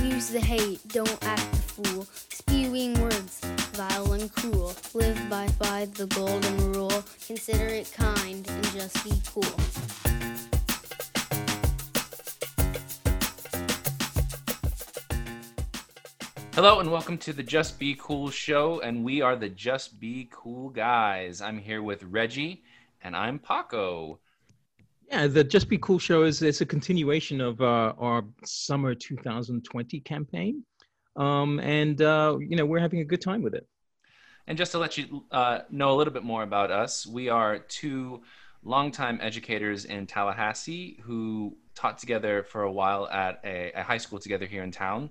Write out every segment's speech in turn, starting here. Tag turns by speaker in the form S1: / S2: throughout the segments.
S1: Use the hate, don't act the fool. Spewing words, vile and cruel. Live by, by the golden rule. Consider it kind and just be cool.
S2: Hello and welcome to the Just Be Cool show, and we are the Just Be Cool guys. I'm here with Reggie, and I'm Paco.
S3: Yeah, the Just Be Cool show is it's a continuation of uh, our summer 2020 campaign, um, and uh, you know we're having a good time with it.
S2: And just to let you uh, know a little bit more about us, we are two longtime educators in Tallahassee who taught together for a while at a, a high school together here in town.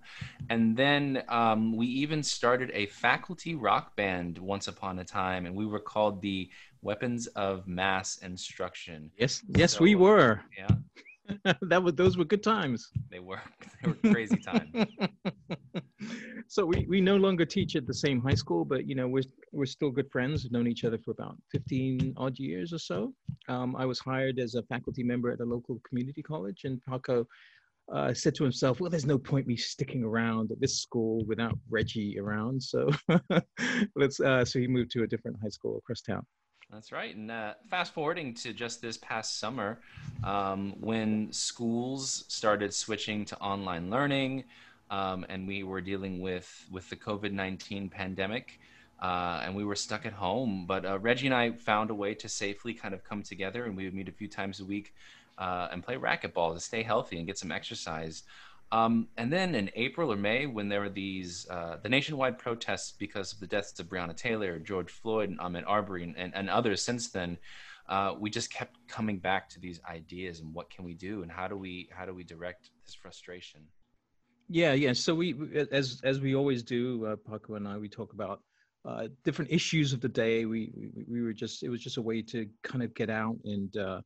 S2: And then um, we even started a faculty rock band once upon a time, and we were called the Weapons of Mass Instruction.
S3: Yes, yes, so, we were.
S2: Yeah.
S3: that was those were good times.
S2: They were. They were crazy times.
S3: so we, we no longer teach at the same high school, but you know we're we're still good friends. We've known each other for about fifteen odd years or so. Um, I was hired as a faculty member at a local community college, and Paco uh, said to himself, "Well, there's no point me sticking around at this school without Reggie around." So let's. Uh, so he moved to a different high school across town.
S2: That's right. And uh, fast forwarding to just this past summer, um, when schools started switching to online learning, um, and we were dealing with with the COVID nineteen pandemic, uh, and we were stuck at home. But uh, Reggie and I found a way to safely kind of come together, and we would meet a few times a week uh, and play racquetball to stay healthy and get some exercise. Um, and then in April or May, when there were these uh, the nationwide protests because of the deaths of Breonna Taylor, George Floyd, and Ahmaud Arbery, and, and, and others since then, uh, we just kept coming back to these ideas and what can we do and how do we how do we direct this frustration?
S3: Yeah, yeah. So we, as as we always do, uh, Paco and I, we talk about uh, different issues of the day. We, we we were just it was just a way to kind of get out and uh,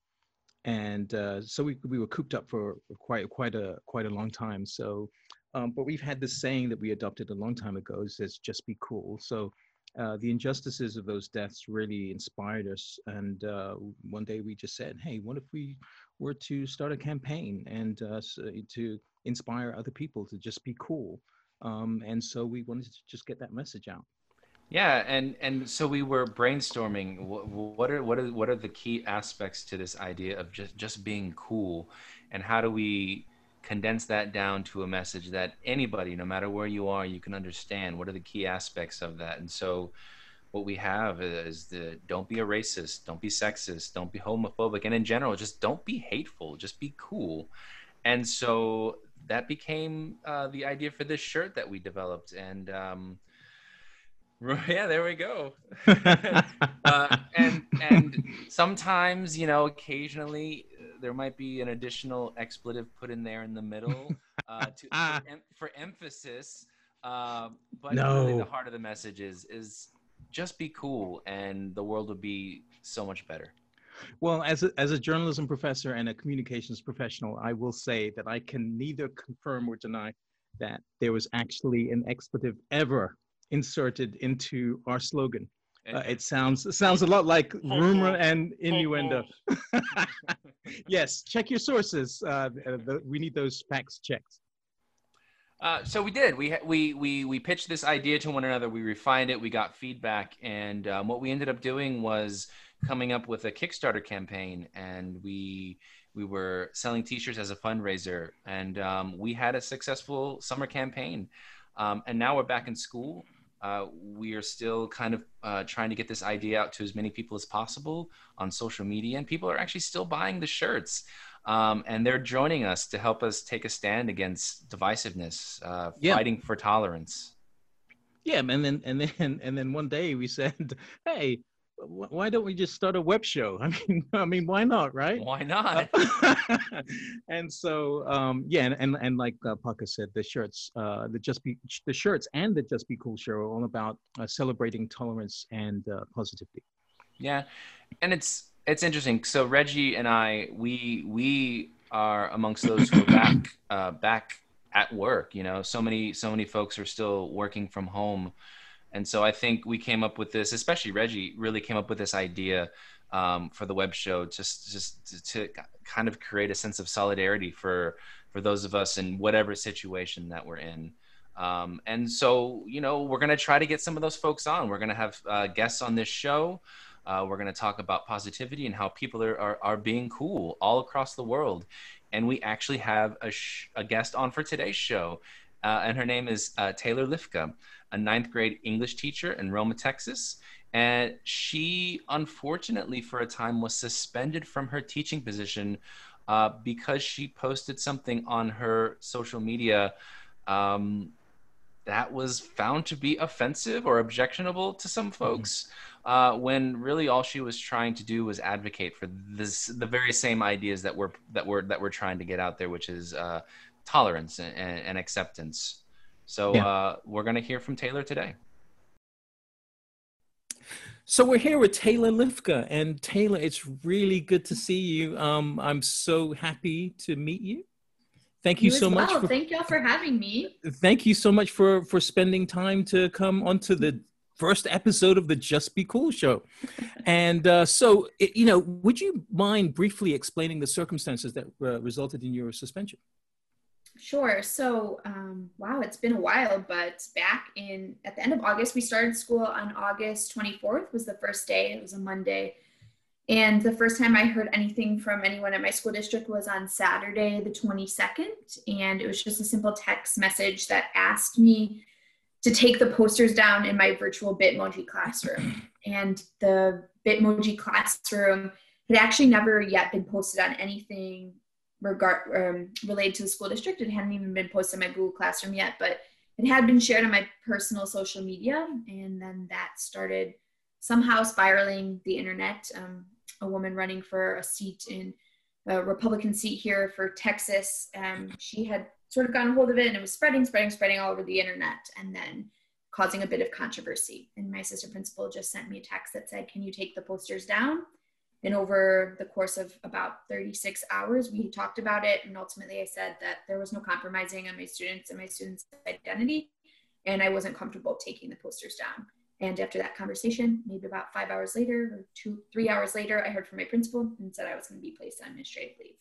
S3: and uh, so we we were cooped up for quite quite a quite a long time. So, um, but we've had this saying that we adopted a long time ago says just be cool. So. Uh, the injustices of those deaths really inspired us, and uh, one day we just said, "Hey, what if we were to start a campaign and uh, to inspire other people to just be cool?" Um, and so we wanted to just get that message out.
S2: Yeah, and and so we were brainstorming what, what are what are what are the key aspects to this idea of just just being cool, and how do we condense that down to a message that anybody, no matter where you are, you can understand. What are the key aspects of that? And so, what we have is the don't be a racist, don't be sexist, don't be homophobic, and in general, just don't be hateful, just be cool. And so that became uh, the idea for this shirt that we developed, and. Um, Yeah, there we go. uh, and and sometimes, you know, occasionally uh, there might be an additional expletive put in there in the middle uh, to, for, em- for, emphasis. Uh, but no. really, the heart of the message is is just be cool, and the world will be so much better.
S3: Well, as a, as a journalism professor and a communications professional, I will say that I can neither confirm or deny that there was actually an expletive ever inserted into our slogan. Uh, it sounds it sounds a lot like rumor and innuendo. yes, check your sources. Uh, we need those facts checked.
S2: Uh, so we did. We we we we pitched this idea to one another. We refined it. We got feedback, and um, what we ended up doing was coming up with a Kickstarter campaign, and we we were selling T-shirts as a fundraiser, and um, we had a successful summer campaign. Um, and now we're back in school uh, we are still kind of uh, trying to get this idea out to as many people as possible on social media, and people are actually still buying the shirts. Um, and they're joining us to help us take a stand against divisiveness, uh, yeah. fighting for tolerance.
S3: Yeah, and then and then and then one day we said, "Hey, why don't we just start a web show? I mean, I mean, why not, right?
S2: Why not?
S3: and so, um, yeah, and, and, and like uh, Paco said, the shirts, uh, the just be the shirts and the Just Be Cool show are all about uh, celebrating tolerance and uh, positivity.
S2: Yeah, and it's it's interesting. So Reggie and I, we we are amongst those who are back uh, back at work. You know, so many so many folks are still working from home and so I think we came up with this, especially Reggie really came up with this idea um, for the web show, just just to, to, kind of create a sense of solidarity for for those of us in whatever situation that we're in. Um, and so, you know, we're going to try to get some of those folks on. We're going to have uh, guests on this show. Uh, we're going to talk about positivity and how people are, are, are, being cool all across the world. And we actually have a, sh- a guest on for today's show. Uh, and her name is uh, Taylor Lifka, a ninth grade English teacher in Roma, Texas. And she, unfortunately, for a time was suspended from her teaching position uh, because she posted something on her social media um, that was found to be offensive or objectionable to some mm-hmm. Folks. Uh, when really all she was trying to do was advocate for this, the very same ideas that we're that we're that we're trying to get out there, which is uh, tolerance and, and, acceptance. So yeah. uh, we're going to hear from Taylor today.
S3: So we're here with Taylor Lifka, and Taylor, it's really good to see you. Um, I'm so happy to meet you. Thank you, you so much.
S4: For, thank y'all for having me.
S3: Thank you so much for for spending time to come onto the first episode of the Just Be Cool show. and uh, so, it, you know, would you mind briefly explaining the circumstances that uh, resulted in your suspension?
S4: Sure. So, um, wow, it's been a while, but back in at the end of August, we started school on August 24th was the first day. It was a Monday. And the first time I heard anything from anyone at my school district was on Saturday, the 22nd. And it was just a simple text message that asked me to take the posters down in my virtual Bitmoji classroom. And the Bitmoji classroom had actually never yet been posted on anything regard um, related to the school district. It hadn't even been posted in my Google Classroom yet, but it had been shared on my personal social media, and then that started somehow spiraling the internet. Um, a woman running for a seat in a Republican seat here for Texas, um, she had sort of gotten hold of it, and it was spreading, spreading, spreading all over the internet, and then causing a bit of controversy. And my assistant principal just sent me a text that said, "Can you take the posters down?" And over the course of about 36 hours, we talked about it. And ultimately, I said that there was no compromising on my students and my students' identity. And I wasn't comfortable taking the posters down. And after that conversation, maybe about five hours later or two, three hours later, I heard from my principal and said I was going to be placed on administrative leave.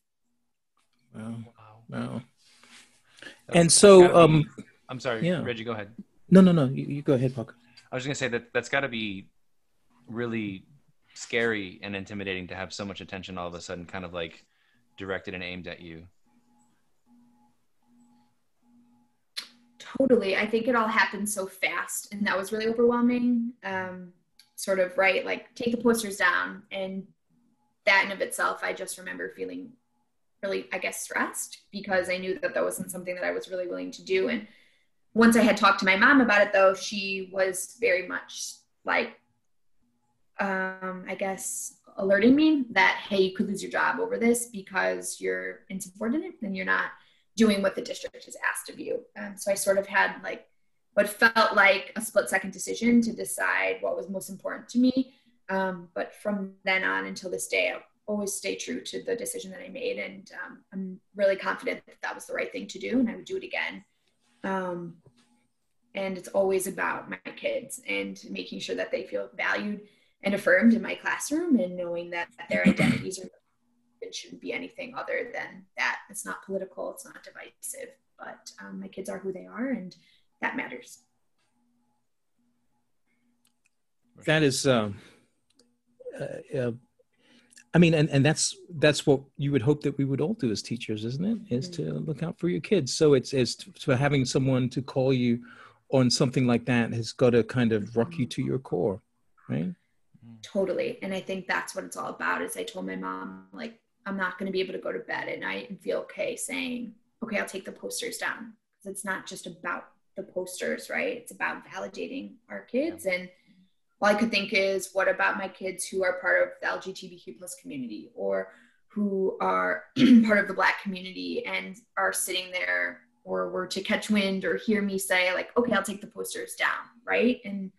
S3: Wow. Wow. And so, um,
S2: I'm sorry, yeah. Reggie, go ahead.
S3: No, no, no. You, you go ahead, Paco.
S2: I was going to say that that's got to be really scary and intimidating to have so much attention all of a sudden kind of like directed and aimed at you
S4: totally i think it all happened so fast and that was really overwhelming um, sort of right like take the posters down and that in of itself i just remember feeling really i guess stressed because i knew that that wasn't something that i was really willing to do and once i had talked to my mom about it though she was very much like um, I guess, alerting me that, hey, you could lose your job over this because you're insubordinate and you're not doing what the district has asked of you. Um, so I sort of had like what felt like a split second decision to decide what was most important to me. Um, but from then on until this day, always stay true to the decision that I made. And um, I'm really confident that that was the right thing to do and I would do it again. Um, and it's always about my kids and making sure that they feel valued and affirmed in my classroom and knowing that their identities are it shouldn't be anything other than that it's not political it's not divisive but um, my kids are who they are and that matters
S3: that is um, uh, uh, i mean and, and that's that's what you would hope that we would all do as teachers isn't it? Is mm-hmm. to look out for your kids. So it's it's for having someone to call you on something like that has got to kind of rock you to your core right?
S4: Totally. And i think that's what it's all about is i told my mom like i'm not going to be able to go to bed at night and feel okay saying okay i'll take the posters down because it's not just about the posters right? It's about validating our kids and all i could think is what about my kids who are part of the lgbtq plus community or who are part of the black community and are sitting there or were to catch wind or hear me say like okay i'll take the posters down right and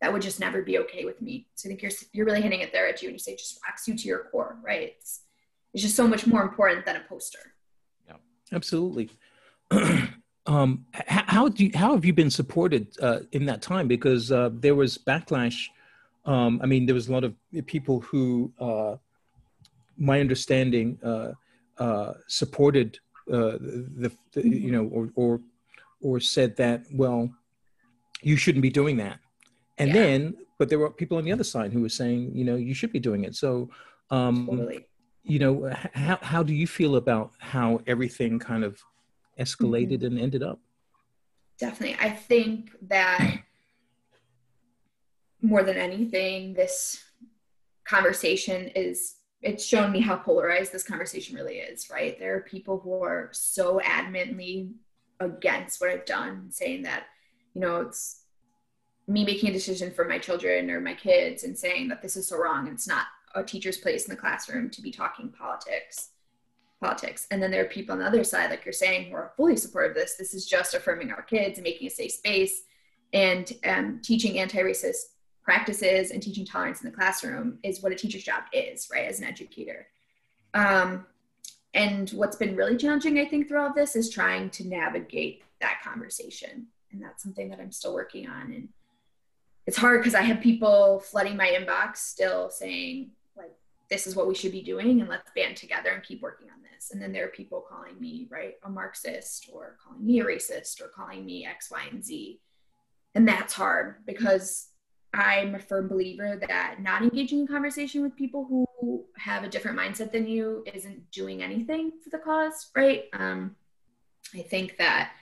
S4: that would just never be okay with me. So I think you're you're really hitting it there at you and you say just wax you to your core, right? It's it's just so much more important than a poster.
S3: Yeah, absolutely. um, how do you, how have you been supported uh, in that time? Because uh, there was backlash. Um, I mean, there was a lot of people who, uh, my understanding, uh, uh, supported uh, the, the you know or or or said that well you shouldn't be doing that and
S4: Yeah.
S3: then but there were people on the other side who were saying you know you should be doing it so um
S4: Totally.
S3: you know h- how how do you feel about how everything kind of escalated mm-hmm. and ended up
S4: Definitely. I think that more than anything, this conversation is it's shown me how polarized this conversation really is, right? There are people who are so adamantly against what I've done, saying that, you know, it's me making a decision for my children or my kids and saying that this is so wrong. and It's not a teacher's place in the classroom to be talking politics. Politics. And then there are people on the other side, like you're saying, who are fully supportive of this. This is just affirming our kids and making a safe space and um, teaching anti-racist practices and teaching tolerance in the classroom is what a teacher's job is, right, as an educator. Um, and what's been really challenging, I think, throughout this is trying to navigate that conversation. And that's something that I'm still working on. And it's hard because I have people flooding my inbox still saying, like, this is what we should be doing, and let's band together and keep working on And then there are people calling me, right, a Marxist or calling me a racist or calling me X, Y, and Z. And that's hard because I'm a firm believer that not engaging in conversation with people who have a different mindset than you isn't doing anything for the cause, right? Um, I think that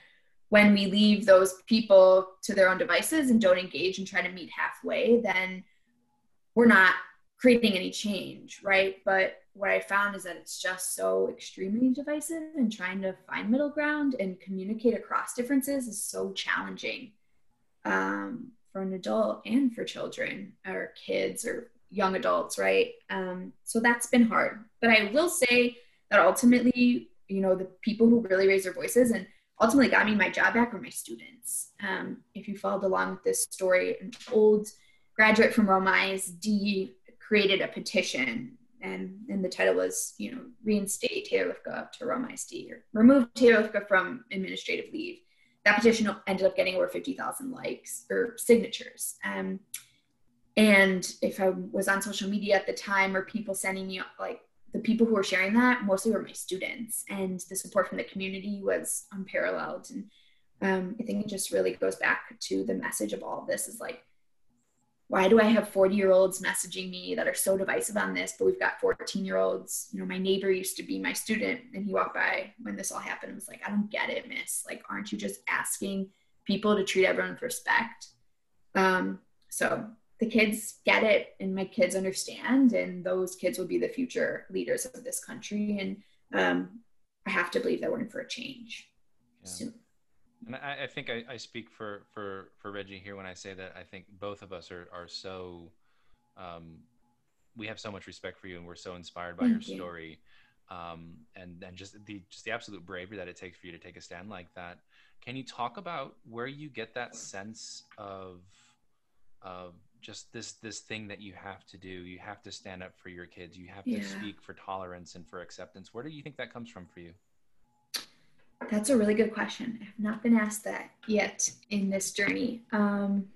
S4: when we leave those people to their own devices and don't engage and try to meet halfway, then we're not creating any change, right? But what I found is that it's just so extremely divisive and trying to find middle ground and communicate across differences is so challenging um, for an adult and for children or kids or young adults, right? Um, so that's been hard. But I will say that ultimately, you know, the people who really raise their voices and ultimately got me my job back were my students. Um, if you followed along with this story, an old graduate from Roma ISD created a petition and, and the title was, you know, reinstate Taylor Lifka to Roma ISD or remove Taylor Lifka from administrative leave that petition ended up getting over 50,000 likes or signatures. Um, and if I was on social media at the time or people sending me like the people who were sharing that mostly were my students and the support from the community was unparalleled. And um, I think it just really goes back to the message of all of this is like, why do I have 40 year olds messaging me that are so divisive on this, but we've got 14 year olds? You know, my neighbor used to be my student and he walked by when this all happened and was like, I don't get it, miss. Like, aren't you just asking people to treat everyone with respect? Um, so the kids get it and my kids understand, and those kids will be the future leaders of this country. And um, I have to believe that we're in for a change
S2: Yeah.
S4: soon.
S2: And I, I think I, I speak for, for, for Reggie here when I say that I think both of us are, are so, um, we have so much respect for you and we're so inspired by your
S4: Thank you.
S2: story. Um, and, and just the, just the absolute bravery that it takes for you to take a stand like that. Can you talk about where you get that sense of, of just this, this thing that you have to do? You have to stand up for your kids. You have to
S4: Yeah.
S2: speak for tolerance and for acceptance. Where do you think that comes from for you?
S4: That's a really good question. I have not been asked that yet in this journey. Um,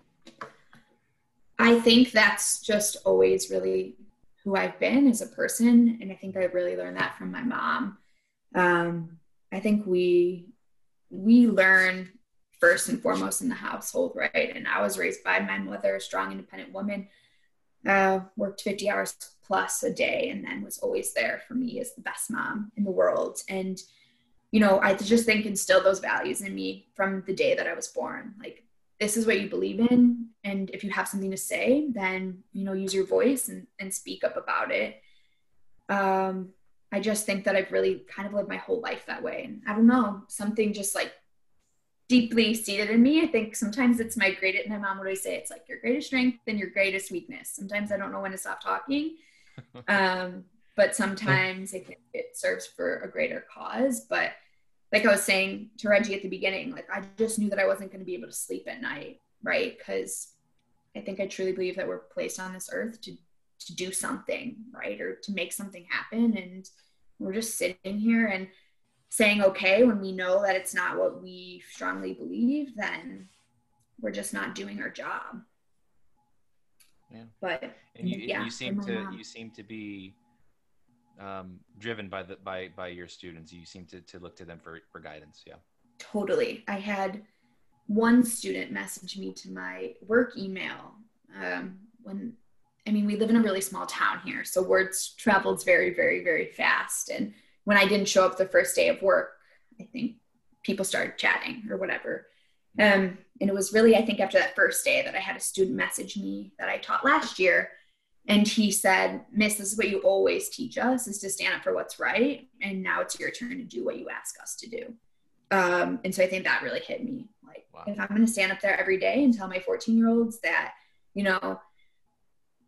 S4: I think that's just always really who I've been as a person. And I think I really learned that from my mom. Um, I think we we learn first and foremost in the household, right? And I was raised by my mother, a strong, independent woman, uh, worked 50 hours plus a day, and then was always there for me as the best mom in the world. And you know, I just think instilled those values in me from the day that I was born. Like, this is what you believe in. And if you have something to say, then, you know, use your voice and, and speak up about it. Um, I just think that I've really kind of lived my whole life that way. And I don't know, something just like deeply seated in me. I think sometimes it's my greatest, my mom would always say, it's like your greatest strength and your greatest weakness. Sometimes I don't know when to stop talking. Um, but sometimes I think it serves for a greater cause. But like I was saying to Reggie at the beginning, like I just knew that I wasn't going to be able to sleep at night, right? Because I think I truly believe that we're placed on this earth to to do something, right, or to make something happen, and we're just sitting here and saying okay when we know that it's not what we strongly believe, then we're just not doing our job.
S2: Yeah.
S4: But
S2: and you,
S4: Yeah,
S2: you seem to you seem to be um, driven by the by by your students. You seem to to look to them for for guidance. Yeah.
S4: Totally. I had one student message me to my work email um, when I mean we live in a really small town here, so words travels very very very fast. And when I didn't show up the first day of work, I think people started chatting or whatever. Um, and it was really, I think, after that first day that I had a student message me that I taught last year and he said, Miss, this is what you always teach us is to stand up for what's right. And now it's your turn to do what you ask us to do. Um, and so I think that really hit me. Like, wow. if I'm going to stand up there every day and tell my 14 year olds that, you know,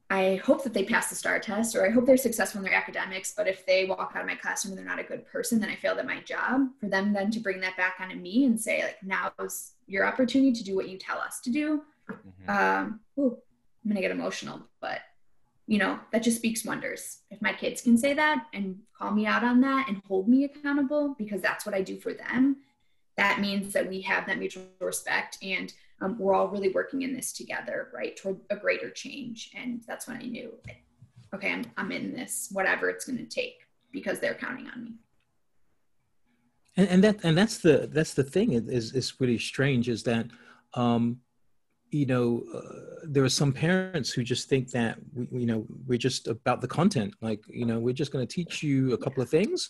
S4: I hope that they pass the STAAR test or I hope they're successful in their academics. But if they walk out of my classroom and they're not a good person, then I failed at my job. For them then to bring that back onto me and say, like, now now's your opportunity to do what you tell us to do. Mm-hmm. Um, ooh, I'm going to get emotional, but you know, that just speaks wonders. If my kids can say that and call me out on that and hold me accountable because that's what I do for them, that means that we have that mutual respect and um, we're all really working in this together, right, toward a greater change. And that's when I knew, okay, I'm, I'm in this, whatever it's going to take, because they're counting on me.
S3: And, and that and that's the that's the thing is is really strange is that um, you know, uh, there are some parents who just think that, we, you know, we're just about the content. Like, you know, we're just going to teach you a couple of things,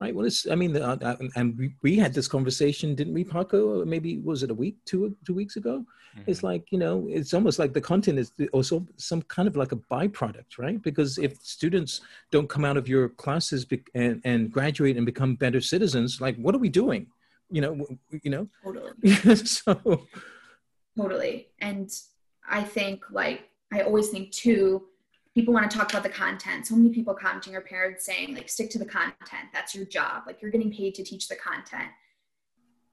S3: right? Well, it's, I mean, uh, uh, and we, we had this conversation, didn't we, Paco? Maybe was it a week, two two weeks ago? Mm-hmm. It's like, you know, it's almost like the content is also some kind of like a byproduct, right? Because if students don't come out of your classes be- and, and graduate and become better citizens, like, what are we doing? You know, you know. Totally. so
S4: Totally. And I think, like, I always think too, people want to talk about the content. So many people commenting or parents saying, like, stick to the content. That's your job. Like, you're getting paid to teach the content.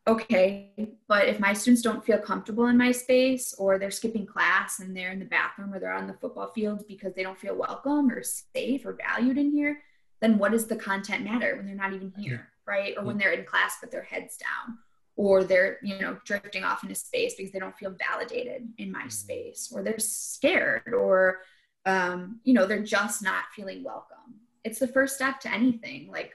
S4: Okay. But if my students don't feel comfortable in my space or they're skipping class and they're in the bathroom or they're on the football field because they don't feel welcome or safe or valued in here, then what does the content matter when they're not even here? Right. Or when they're in class but their heads down or they're you know drifting off into space because they don't feel validated in my mm-hmm. space or they're scared or um, you know they're just not feeling welcome it's the first step to anything like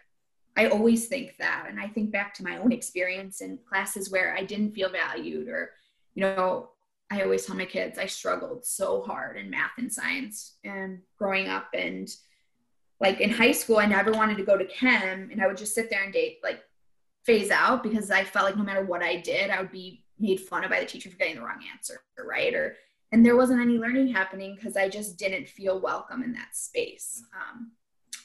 S4: i always think that and i think back to my own experience in classes where i didn't feel valued or you know i always tell my kids i struggled so hard in math and science and growing up and like in high school i never wanted to go to chem and i would just sit there and date like phase out because I felt like no matter what I did, I would be made fun of by the teacher for getting the wrong answer, right? Or and there wasn't any learning happening because I just didn't feel welcome in that space. Um,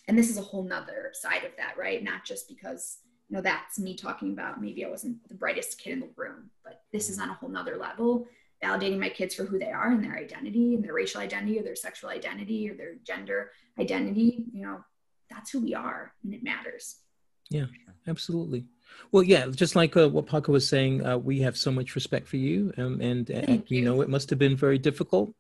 S4: and this is a whole nother side of that, right? Not just because you know that's me talking about maybe I wasn't the brightest kid in the room, but this is on a whole nother level, validating my kids for who they are and their identity and their racial identity or their sexual identity or their gender identity. You know, that's who we are and it matters.
S3: Yeah, absolutely. Well, yeah, just like uh, what Paco was saying, uh, we have so much respect for you, um, and, and you. you. know it must have been very difficult.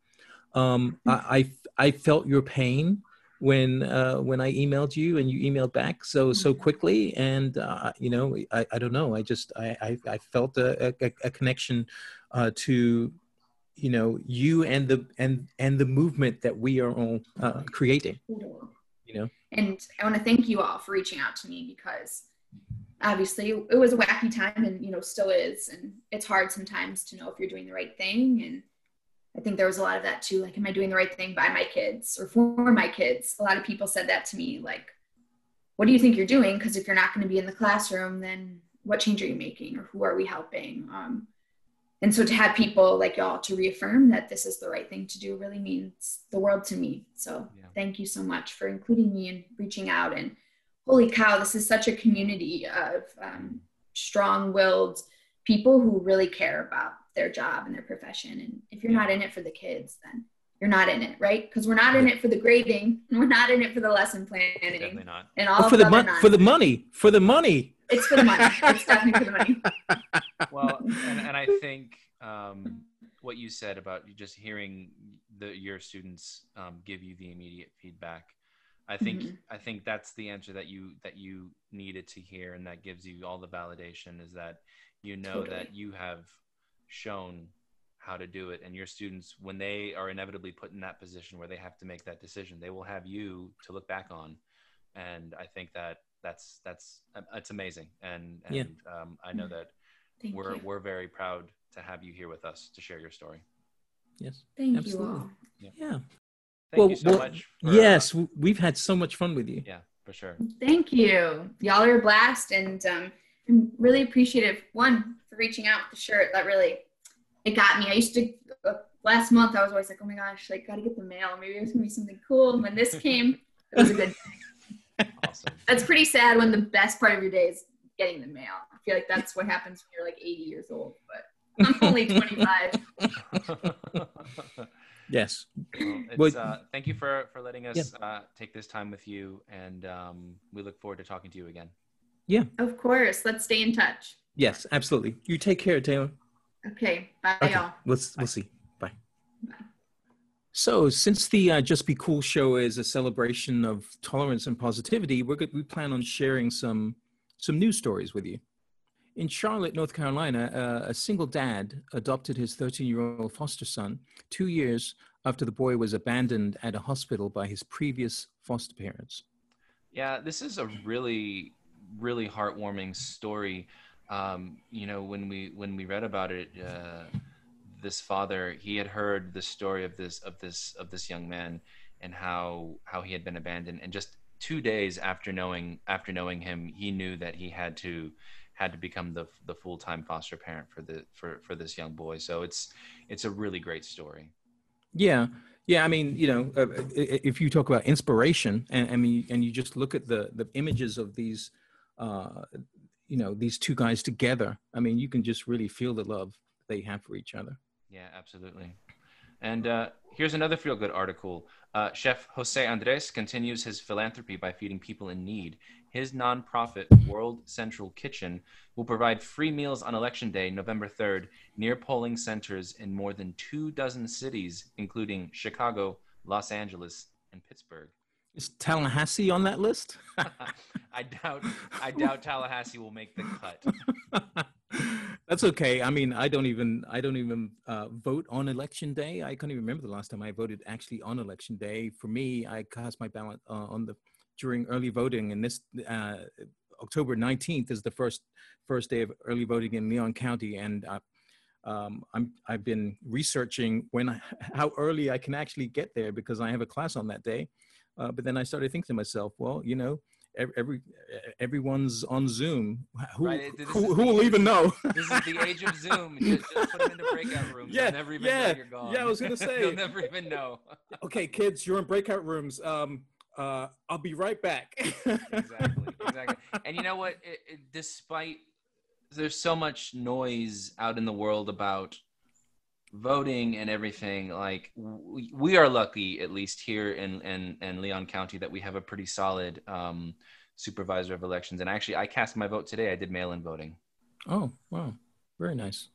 S3: Um, I, I, I felt your pain when uh, when I emailed you and you emailed back so so mm-hmm. quickly, and uh, you know I, I don't know I just I I, I felt a, a, a connection uh, to you know you and the and and the movement that we are all uh, creating. You know,
S4: and I want to thank you all for reaching out to me because obviously it was a wacky time and you know still is and it's hard sometimes to know if you're doing the right thing and i think there was a lot of that too like am i doing the right thing by my kids or for my kids? A lot of people said that to me like what do you think you're doing? Because if you're not going to be in the classroom then what change are you making? Or who are we helping? Um, and so to have people like y'all to reaffirm that this is the right thing to do really means the world to me. So yeah. thank you so much for including me and reaching out and holy cow, this is such a community of um, strong willed people who really care about their job and their profession. And if you're not in it for the kids, then you're not in it, right? Because we're not in it for the grading, we're not in it for the lesson planning,
S2: definitely not.
S4: and all
S3: for the money, for the money, for the money.
S4: It's for the money. it's definitely for the money.
S2: well, and, and I think um, what you said about just hearing the, your students um, give you the immediate feedback I think mm-hmm. I think that's the answer that you that you needed to hear, and that gives you all the validation. Is that you know totally. that you have shown how to do it, and your students, when they are inevitably put in that position where they have to make that decision, they will have you to look back on and I think that that's that's it's amazing, and and
S3: Yeah.
S2: um, I know that
S4: Thank
S2: we're
S4: you.
S2: we're very proud to have you here with us to share your story.
S3: Yes.
S4: Thank
S3: absolutely.
S4: you all.
S3: Yeah.
S2: Thank
S3: well,
S2: you so
S3: well,
S2: much. for, uh,
S3: yes, w- we've had so much fun with you.
S2: yeah, for sure.
S4: Thank you. Y'all are a blast, and um, I'm really appreciative. One for reaching out with the shirt. That really it got me. I used to uh, last month. I was always like, oh my gosh, like gotta get the mail. Maybe it's gonna be something cool. And when this came, it was a good.
S2: Awesome.
S4: That's pretty sad when the best part of your day is getting the mail. I feel like that's what happens when you're like 80 years old. But I'm only 25.
S3: Yes.
S2: Well, it's,
S3: Well-
S2: uh, thank you for for letting us uh, take this time with you, and um, we look forward to talking to you again. Yeah.
S4: Of course. Let's stay in touch.
S3: Yes, absolutely. You take care, Taylor.
S4: Okay. Bye,
S3: Okay.
S4: y'all.
S3: Let's we'll see. Bye. So, since the uh, Just Be Cool show is a celebration of tolerance and positivity, we're good, we plan on sharing some some news stories with you. In Charlotte, North Carolina, uh, a single dad adopted his 13-year-old foster son two years after the boy was abandoned at a hospital by his previous foster parents.
S2: Yeah, this is a really, really heartwarming story. Um, you know, when we when we read about it, uh, this father he had heard the story of this of this of this young man and how how he had been abandoned, and just two days after knowing after knowing him, he knew that he had to had to become the the full time foster parent for the for for this young boy. So it's it's a really great story.
S3: Yeah, yeah. I mean, you know, uh, if you talk about inspiration, and I mean, and you just look at the the images of these, uh, you know, these two guys together. I mean, you can just really feel the love they have for each other.
S2: Yeah, absolutely. And uh, here's another feel good article. Uh, Chef Jose Andres continues his philanthropy by feeding people in need. His nonprofit, World Central Kitchen, will provide free meals on Election Day, November 3rd, near polling centers in more than two dozen cities, including Chicago, Los Angeles, and Pittsburgh.
S3: Is Tallahassee on that list?
S2: I doubt. I doubt Tallahassee will make the cut.
S3: That's okay. I mean, I don't even I don't even uh, vote on election day. I can't even remember the last time I voted actually on election day. For me, I cast my ballot uh, on the during early voting, and this uh, October nineteenth is the first first day of early voting in Leon County, and uh, um, I'm I've been researching when I, how early I can actually get there because I have a class on that day. Uh, but then I started thinking to myself, well, you know, every, every everyone's on Zoom. Who
S2: Right,
S3: who, who will
S2: the-
S3: even know?
S2: This is the age of Zoom. Just, just put them into breakout rooms.
S3: Yeah,
S2: never even
S3: yeah,
S2: know you're gone.
S3: yeah, I was gonna say.
S2: They'll never even know.
S3: okay, kids, you're in breakout rooms. Um, uh, I'll be right back.
S2: exactly, exactly. And you know what? It, it, despite there's so much noise out in the world about voting and everything, like we, we are lucky, at least here in, in in Leon County, that we have a pretty solid um, supervisor of elections. And actually, I cast my vote today. I did mail-in voting.
S3: Oh, wow, very nice.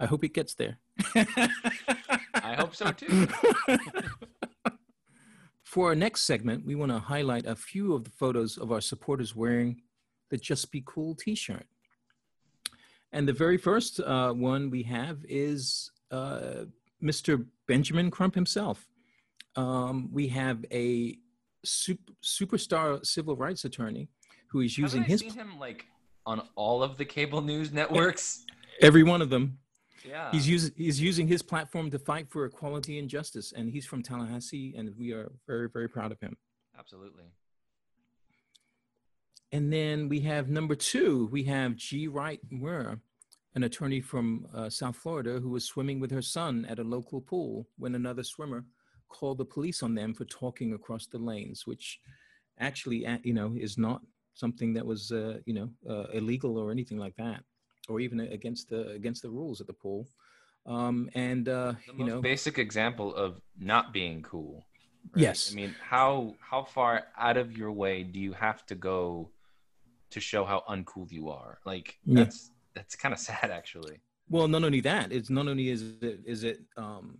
S3: I hope it gets there.
S2: I hope so too.
S3: For our next segment, we want to highlight a few of the photos of our supporters wearing the Just Be Cool t shirt. And the very first uh, one we have is uh, Mr. Benjamin Crump himself. Um, we have a sup- superstar civil rights attorney who is using
S2: Haven't I
S3: his
S2: seen him like on all of the cable news networks.
S3: every one of them.
S2: Yeah.
S3: He's using he's using his platform to fight for equality and justice, and he's from Tallahassee, and we are very very proud of him.
S2: Absolutely.
S3: And then we have number two, we have G. Wright Moore, an attorney from uh, South Florida who was swimming with her son at a local pool when another swimmer called the police on them for talking across the lanes, which actually, you know, is not something that was, uh, you know, uh, illegal or anything like that, or even against the against the rules at the pool. Um, and uh, you know,
S2: basic example of not being cool. right?
S3: Yes.
S2: I mean, how how far out of your way do you have to go to show how uncool you are? Like
S3: Yeah.
S2: that's that's kind of sad actually.
S3: Well, not only that, it's not only is it is it um,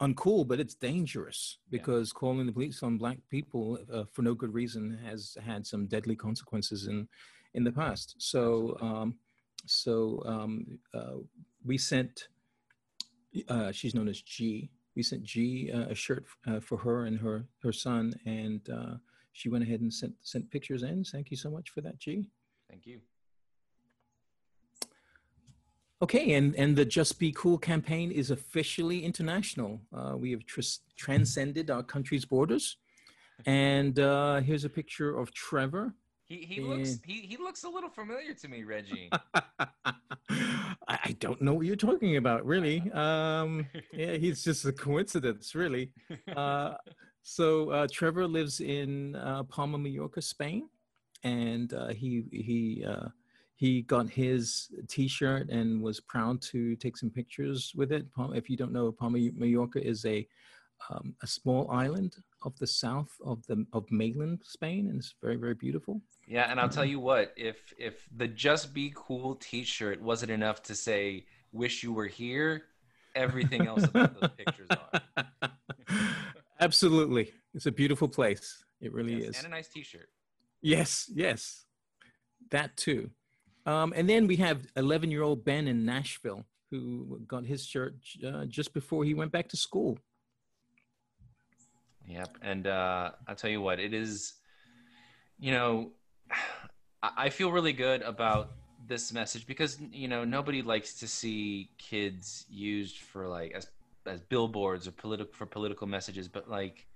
S3: uncool, but it's dangerous
S2: Yeah.
S3: because calling the police on black people uh, for no good reason has had some deadly consequences in in the past. So, um, so um, uh, we sent. Uh, she's known as G. We sent G uh, a shirt uh, for her and her her son, and uh, she went ahead and sent sent pictures in. Thank you so much for that, G.
S2: Thank you.
S3: Okay, and, and the Just Be Cool campaign is officially international. Uh, we have tr- transcended our country's borders. And uh, here's a picture of Trevor.
S2: He, he looks he, he looks a little familiar to me, Reggie.
S3: I don't know what you're talking about, really. Um, yeah, he's just a coincidence, really. Uh, so uh, Trevor lives in uh, Palma, Mallorca, Spain, and uh, he he uh, he got his T-shirt and was proud to take some pictures with it. If you don't know, Palma, Mallorca is a um, a small island of the south of the of mainland Spain, and it's very very beautiful.
S2: Yeah, and I'll tell you what, if if the Just Be Cool T-shirt wasn't enough to say "Wish you were here," everything else about those pictures are.
S3: Absolutely, it's a beautiful place. It really
S2: yes,
S3: is,
S2: and a nice T-shirt.
S3: Yes, yes, that too. Um, and then we have 11 year old Ben in Nashville who got his shirt uh, just before he went back to school.
S2: Yep. And uh, I'll tell you what, it is, you know, I feel really good about this message because, you know, nobody likes to see kids used for like as, as billboards or political for political messages, but like,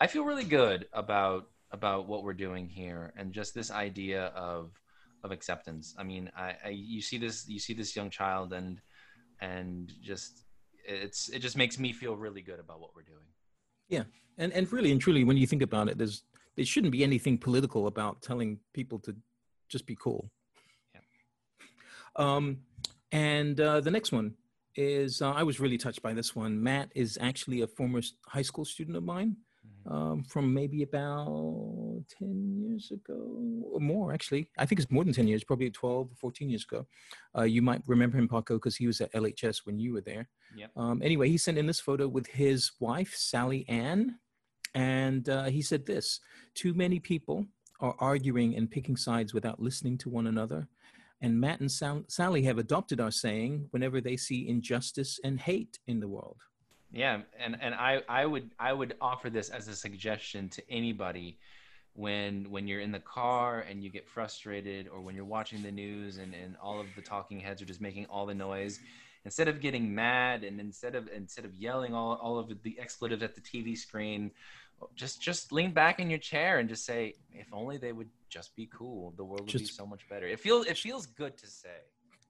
S2: I feel really good about about what we're doing here and just this idea of of acceptance. I mean, I, I you see this you see this young child and and just it's it just makes me feel really good about what we're doing.
S3: Yeah, and and really and truly, when you think about it, there's there shouldn't be anything political about telling people to just be cool.
S2: Yeah.
S3: Um, and uh, the next one is uh, I was really touched by this one. Matt is actually a former high school student of mine um, from maybe about 10 years ago or more, actually. I think it's more than 10 years, probably 12 or 14 years ago. Uh, you might remember him, Paco, because he was at LHS when you were there.
S2: Yep.
S3: Um, anyway, he sent in this photo with his wife, Sally Ann. And uh, he said this Too many people are arguing and picking sides without listening to one another. And Matt and Sal- Sally have adopted our saying whenever they see injustice and hate in the world.
S2: Yeah, and and I I would I would offer this as a suggestion to anybody when when you're in the car and you get frustrated or when you're watching the news and, and all of the talking heads are just making all the noise instead of getting mad and instead of instead of yelling all, all of the expletives at the tv screen just just lean back in your chair and just say if only they would just be cool the world would just, be so much better. It feels it feels good to say.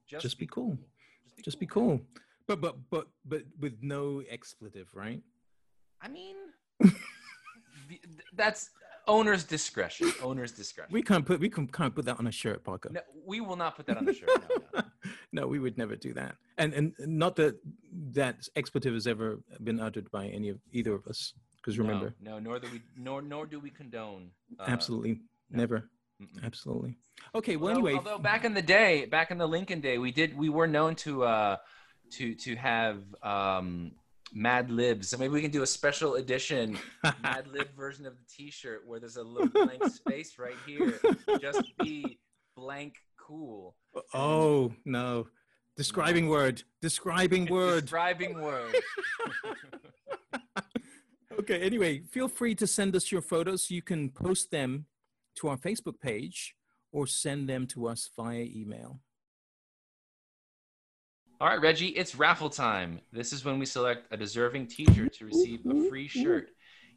S3: Just, just be, be cool. cool. Just be, just be cool but but but but with no expletive, right?
S2: I mean, that's owner's discretion. Owner's discretion.
S3: We can't put we can can't put that on a shirt, Paco.
S2: No, we will not put that on a shirt. No,
S3: no. no, we would never do that. And and not that that expletive has ever been uttered by any of either of us. Because remember,
S2: no, no, nor do we nor nor do we condone.
S3: Uh, absolutely, no. never. Mm-mm. Absolutely. Okay. Well,
S2: although,
S3: anyway,
S2: although back in the day, back in the Lincoln day, we did we were known to uh, to to have um, Mad Libs. So maybe we can do a special edition Mad Lib version of the T-shirt where there's a little blank space right here. Just be blank cool.
S3: Oh no. Describing word. Describing word.
S2: Describing word.
S3: okay, anyway, feel free to send us your photos. You can post them to our Facebook page or send them to us via email.
S2: All right, Reggie, it's raffle time. This is when we select a deserving teacher to receive a free shirt.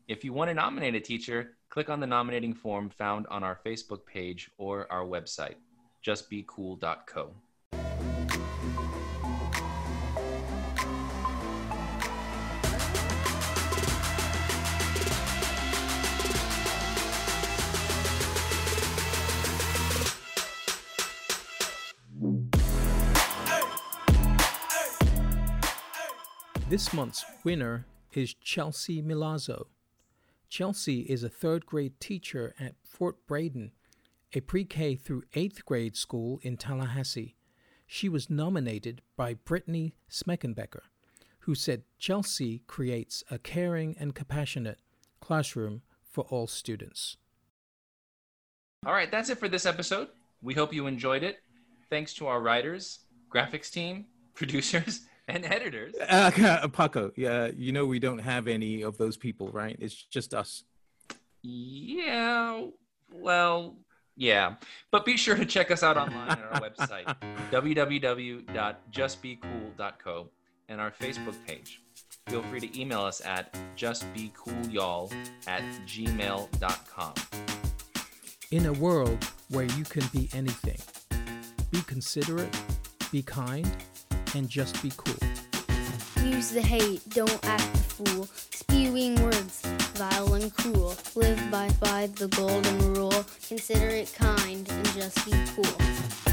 S2: If you want to nominate a teacher, click on the nominating form found on our Facebook page or our website, justbecool.co.
S3: This month's winner is Chelsea Milazzo. Chelsea is a third grade teacher at Fort Braden, a pre K through eighth grade school in Tallahassee. She was nominated by Brittany Smeckenbecker, who said Chelsea creates a caring and compassionate classroom for all students.
S2: All right, that's it for this episode. We hope you enjoyed it. Thanks to our writers, graphics team, producers, and editors.
S3: Uh, Paco, yeah, you know we don't have any of those people, right? It's just us.
S2: Yeah, well, yeah. But be sure to check us out online at our website, www.justbecool.co, and our Facebook page. Feel free to email us at justbecoolyall at gmail.com.
S3: In a world where you can be anything, be considerate, be kind, and just be cool.
S1: Use the hate, don't act the fool. Spewing words, vile and cruel. Live by, by the golden rule. Consider it kind and just be cool.